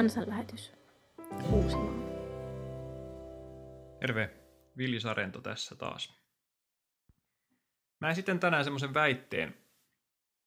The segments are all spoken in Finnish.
kansanlähetys Uusimaa. Terve, Villi Sarento tässä taas. Mä esitän tänään semmoisen väitteen.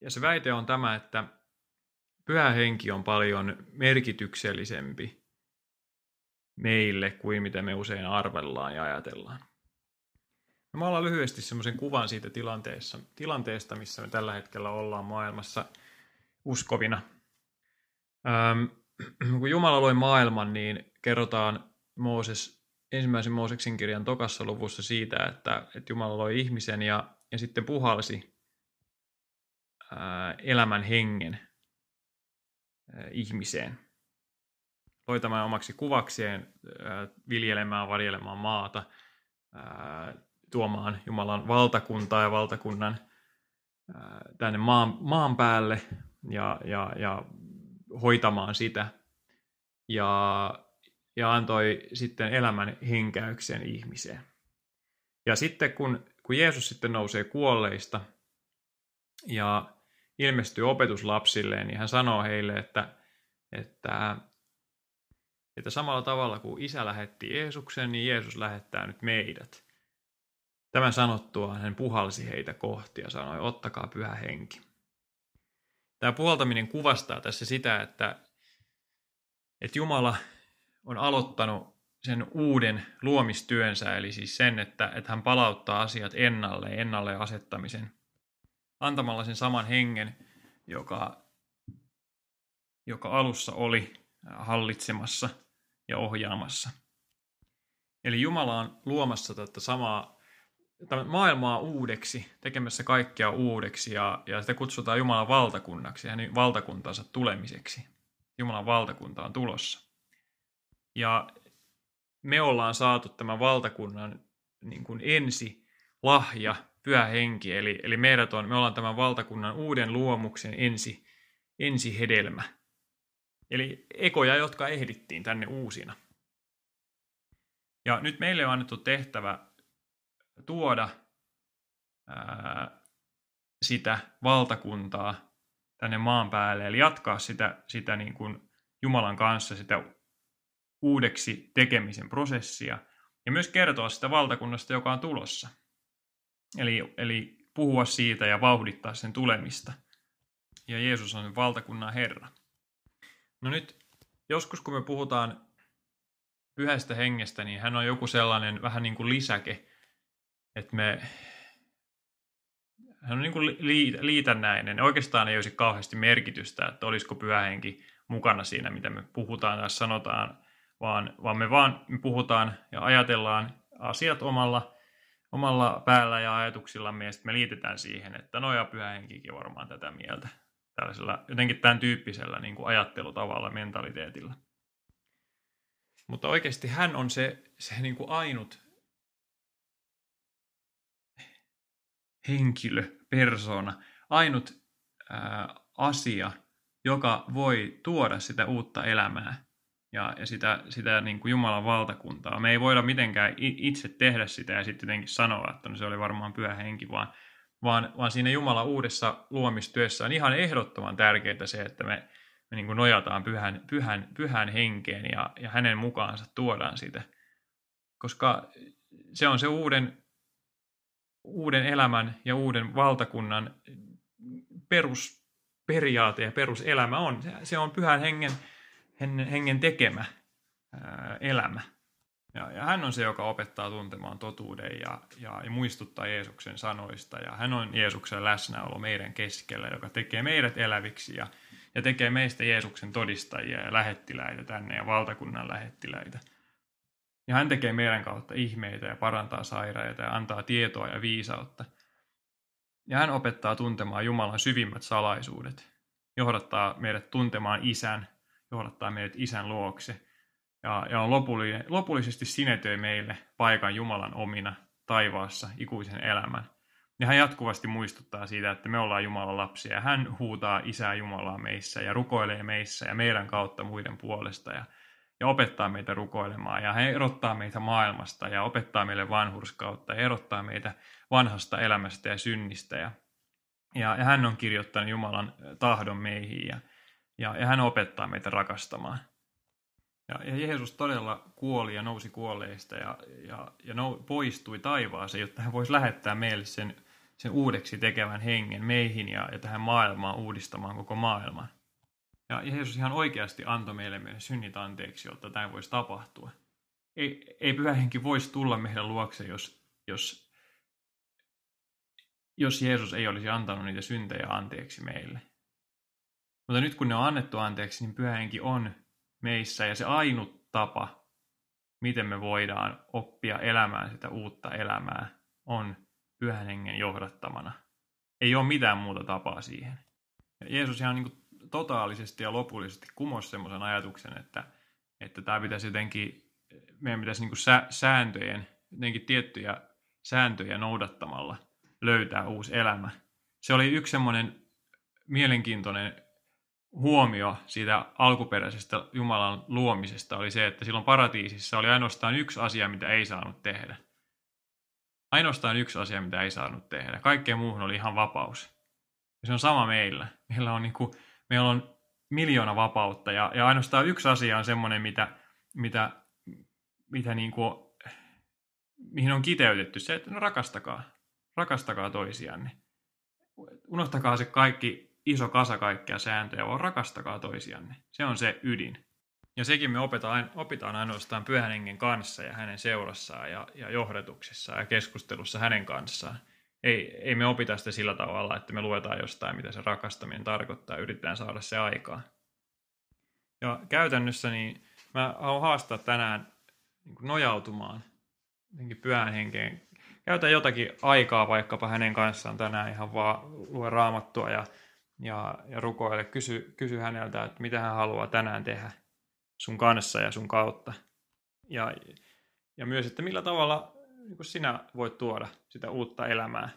Ja se väite on tämä, että pyhä henki on paljon merkityksellisempi meille kuin mitä me usein arvellaan ja ajatellaan. No, mä ollaan lyhyesti semmoisen kuvan siitä tilanteessa, tilanteesta, missä me tällä hetkellä ollaan maailmassa uskovina. Ähm, kun Jumala loi maailman, niin kerrotaan Mooses, ensimmäisen Mooseksen kirjan tokassa luvussa siitä, että, että Jumala loi ihmisen ja, ja sitten puhalsi ää, elämän hengen ää, ihmiseen. Loi tämän omaksi kuvakseen ää, viljelemään, varjelemaan maata, ää, tuomaan Jumalan valtakuntaa ja valtakunnan ää, tänne maan, maan päälle ja, ja, ja hoitamaan sitä ja, ja antoi sitten elämän henkäyksen ihmiseen. Ja sitten kun, kun Jeesus sitten nousee kuolleista ja ilmestyy opetuslapsilleen, niin hän sanoo heille, että, että, että samalla tavalla kuin isä lähetti Jeesuksen, niin Jeesus lähettää nyt meidät. Tämän sanottua hän puhalsi heitä kohti ja sanoi, ottakaa pyhä henki. Tämä puhaltaminen kuvastaa tässä sitä, että, että Jumala on aloittanut sen uuden luomistyönsä, eli siis sen, että, että hän palauttaa asiat ennalle, ennalle asettamisen, antamalla sen saman hengen, joka, joka alussa oli hallitsemassa ja ohjaamassa. Eli Jumala on luomassa tätä samaa maailmaa uudeksi, tekemässä kaikkea uudeksi ja, ja sitä kutsutaan Jumalan valtakunnaksi, hänen valtakuntansa tulemiseksi. Jumalan valtakunta on tulossa. Ja me ollaan saatu tämän valtakunnan niin kuin ensi lahja, pyhä henki, eli, eli meidät on, me ollaan tämän valtakunnan uuden luomuksen ensi, ensi hedelmä. Eli ekoja, jotka ehdittiin tänne uusina. Ja nyt meille on annettu tehtävä tuoda ää, sitä valtakuntaa tänne maan päälle, eli jatkaa sitä, sitä niin kuin Jumalan kanssa, sitä uudeksi tekemisen prosessia, ja myös kertoa sitä valtakunnasta, joka on tulossa. Eli, eli puhua siitä ja vauhdittaa sen tulemista. Ja Jeesus on valtakunnan Herra. No nyt, joskus kun me puhutaan pyhästä hengestä, niin hän on joku sellainen vähän niin kuin lisäke että me, hän on niin kuin liitännäinen. Oikeastaan ei olisi kauheasti merkitystä, että olisiko pyhähenki mukana siinä, mitä me puhutaan tai sanotaan, vaan, vaan me vaan me puhutaan ja ajatellaan asiat omalla, omalla päällä ja ajatuksillamme, ja sitten me liitetään siihen, että no ja pyhähenkikin varmaan tätä mieltä. Tällaisella jotenkin tämän tyyppisellä niin kuin ajattelutavalla, mentaliteetilla. Mutta oikeasti hän on se, se niin kuin ainut henkilö, persona, ainut ää, asia, joka voi tuoda sitä uutta elämää ja, ja sitä, sitä niin kuin Jumalan valtakuntaa. Me ei voida mitenkään itse tehdä sitä ja sitten jotenkin sanoa, että no se oli varmaan pyhä henki, vaan, vaan, vaan siinä Jumalan uudessa luomistyössä on ihan ehdottoman tärkeää se, että me, me niin kuin nojataan pyhän, pyhän, pyhän henkeen ja, ja hänen mukaansa tuodaan sitä. Koska se on se uuden uuden elämän ja uuden valtakunnan perusperiaate ja peruselämä on. Se on pyhän hengen, hengen tekemä elämä. Ja, ja hän on se, joka opettaa tuntemaan totuuden ja, ja, ja muistuttaa Jeesuksen sanoista. Ja hän on Jeesuksen läsnäolo meidän keskellä, joka tekee meidät eläviksi ja, ja tekee meistä Jeesuksen todistajia ja lähettiläitä tänne ja valtakunnan lähettiläitä. Ja hän tekee meidän kautta ihmeitä ja parantaa sairaita ja antaa tietoa ja viisautta. Ja hän opettaa tuntemaan Jumalan syvimmät salaisuudet, johdattaa meidät tuntemaan isän, johdattaa meidät isän luokse ja, ja on lopullisesti sinetöi meille paikan Jumalan omina taivaassa ikuisen elämän. Ja hän jatkuvasti muistuttaa siitä, että me ollaan Jumalan lapsia ja hän huutaa isää Jumalaa meissä ja rukoilee meissä ja meidän kautta muiden puolesta ja ja opettaa meitä rukoilemaan ja hän erottaa meitä maailmasta ja opettaa meille vanhurskautta ja erottaa meitä vanhasta elämästä ja synnistä ja, ja, ja hän on kirjoittanut Jumalan tahdon meihin ja, ja, ja hän opettaa meitä rakastamaan. Ja, ja Jeesus todella kuoli ja nousi kuolleista ja, ja, ja nou, poistui taivaaseen, jotta hän voisi lähettää meille sen, sen uudeksi tekevän hengen meihin ja, ja tähän maailmaan uudistamaan koko maailman. Ja Jeesus ihan oikeasti antoi meille meidän synnit anteeksi, jotta tämä voisi tapahtua. Ei, ei pyhä henki voisi tulla meidän luokse, jos, jos, jos Jeesus ei olisi antanut niitä syntejä anteeksi meille. Mutta nyt kun ne on annettu anteeksi, niin pyhä henki on meissä ja se ainut tapa, miten me voidaan oppia elämään sitä uutta elämää, on pyhän hengen johdattamana. Ei ole mitään muuta tapaa siihen. Ja Jeesus ihan niin kuin totaalisesti ja lopullisesti kumosi semmoisen ajatuksen, että, että tämä pitäisi jotenkin, meidän pitäisi niin kuin sääntöjen, jotenkin tiettyjä sääntöjä noudattamalla löytää uusi elämä. Se oli yksi semmoinen mielenkiintoinen huomio siitä alkuperäisestä Jumalan luomisesta oli se, että silloin paratiisissa oli ainoastaan yksi asia, mitä ei saanut tehdä. Ainoastaan yksi asia, mitä ei saanut tehdä. Kaikkeen muuhun oli ihan vapaus. Ja se on sama meillä. Meillä on, niin kuin, meillä on miljoona vapautta ja, ja ainoastaan yksi asia on semmoinen, mitä, mitä, mitä niin kuin, mihin on kiteytetty se, että no rakastakaa. Rakastakaa toisianne. Unohtakaa se kaikki iso kasa kaikkia sääntöjä, vaan rakastakaa toisianne. Se on se ydin. Ja sekin me opetaan, opitaan ainoastaan pyhän hengen kanssa ja hänen seurassaan ja, ja johdatuksessa ja keskustelussa hänen kanssaan. Ei, ei me opita sitä sillä tavalla, että me luetaan jostain, mitä se rakastaminen tarkoittaa, ja yritetään saada se aikaa. Ja käytännössä niin mä haluan haastaa tänään niin nojautumaan pyhän henkeen. Käytä jotakin aikaa vaikkapa hänen kanssaan tänään ihan vaan lue raamattua ja ja, ja rukoile, kysy, kysy häneltä, että mitä hän haluaa tänään tehdä sun kanssa ja sun kautta. Ja, ja myös, että millä tavalla niin sinä voit tuoda sitä uutta elämää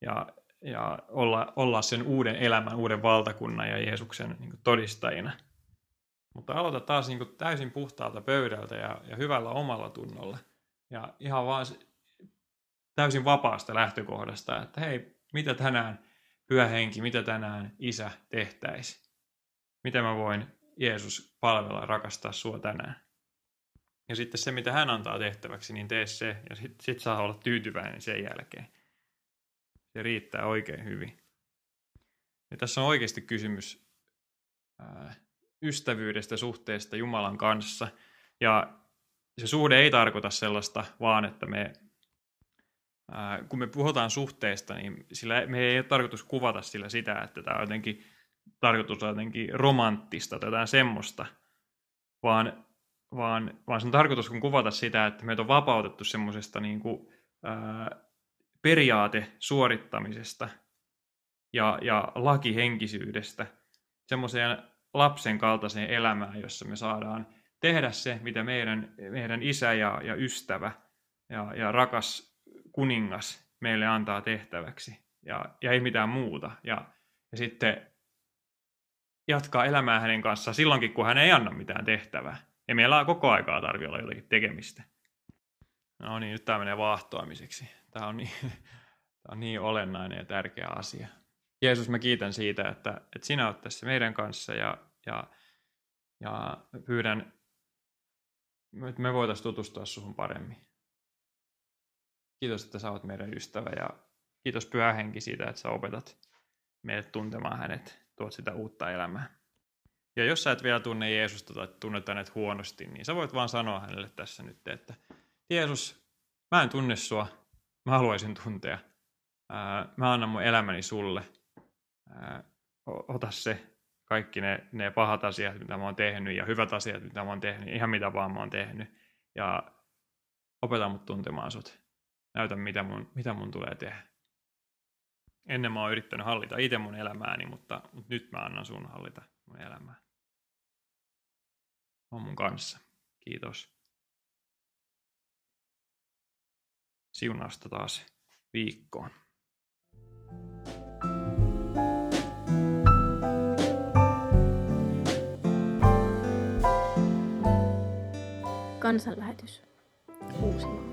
ja, ja olla, olla sen uuden elämän, uuden valtakunnan ja Jeesuksen niin todistajina. Mutta aloita taas niin täysin puhtaalta pöydältä ja, ja hyvällä omalla tunnolla. Ja ihan vaan täysin vapaasta lähtökohdasta, että hei, mitä tänään Pyhä henki, mitä tänään isä tehtäisi? Miten mä voin Jeesus palvella, rakastaa sua tänään? Ja sitten se, mitä hän antaa tehtäväksi, niin tee se. Ja sitten sit saa olla tyytyväinen sen jälkeen. Se riittää oikein hyvin. Ja tässä on oikeasti kysymys ää, ystävyydestä, suhteesta Jumalan kanssa. Ja se suhde ei tarkoita sellaista, vaan että me kun me puhutaan suhteesta, niin sillä me ei ole tarkoitus kuvata sillä sitä, että tämä on jotenkin tarkoitus jotenkin romanttista tai jotain semmoista, vaan, vaan, vaan sen tarkoitus on kuvata sitä, että meitä on vapautettu semmoisesta niin kuin, ää, periaate suorittamisesta ja, ja lakihenkisyydestä semmoiseen lapsen kaltaiseen elämään, jossa me saadaan tehdä se, mitä meidän, meidän isä ja, ja ystävä ja, ja rakas kuningas meille antaa tehtäväksi ja, ja ei mitään muuta. Ja, ja sitten jatkaa elämää hänen kanssaan silloinkin, kun hän ei anna mitään tehtävää. Ja meillä koko aikaa tarvitse olla jotakin tekemistä. No niin, nyt tämä menee vaahtoamiseksi. Tämä on niin, tämä on niin olennainen ja tärkeä asia. Jeesus, mä kiitän siitä, että, että sinä olet tässä meidän kanssa ja, ja, ja pyydän, että me voitaisiin tutustua suhun paremmin. Kiitos, että sä oot meidän ystävä ja kiitos Pyhä Henki siitä, että sä opetat meidät tuntemaan hänet, tuot sitä uutta elämää. Ja jos sä et vielä tunne Jeesusta tai tunnet hänet huonosti, niin sä voit vaan sanoa hänelle tässä nyt, että Jeesus, mä en tunne sua, mä haluaisin tuntea. Mä annan mun elämäni sulle. Ota se, kaikki ne, ne pahat asiat, mitä mä oon tehnyt, ja hyvät asiat, mitä mä oon tehnyt, ihan mitä vaan mä oon tehnyt. Ja opeta mut tuntemaan sut näytä, mitä mun, mitä mun tulee tehdä. Ennen mä oon yrittänyt hallita itse mun elämääni, mutta, mutta nyt mä annan sun hallita mun elämää. On mun kanssa. Kiitos. Siunausta taas viikkoon. Kansanlähetys. Uusimaa.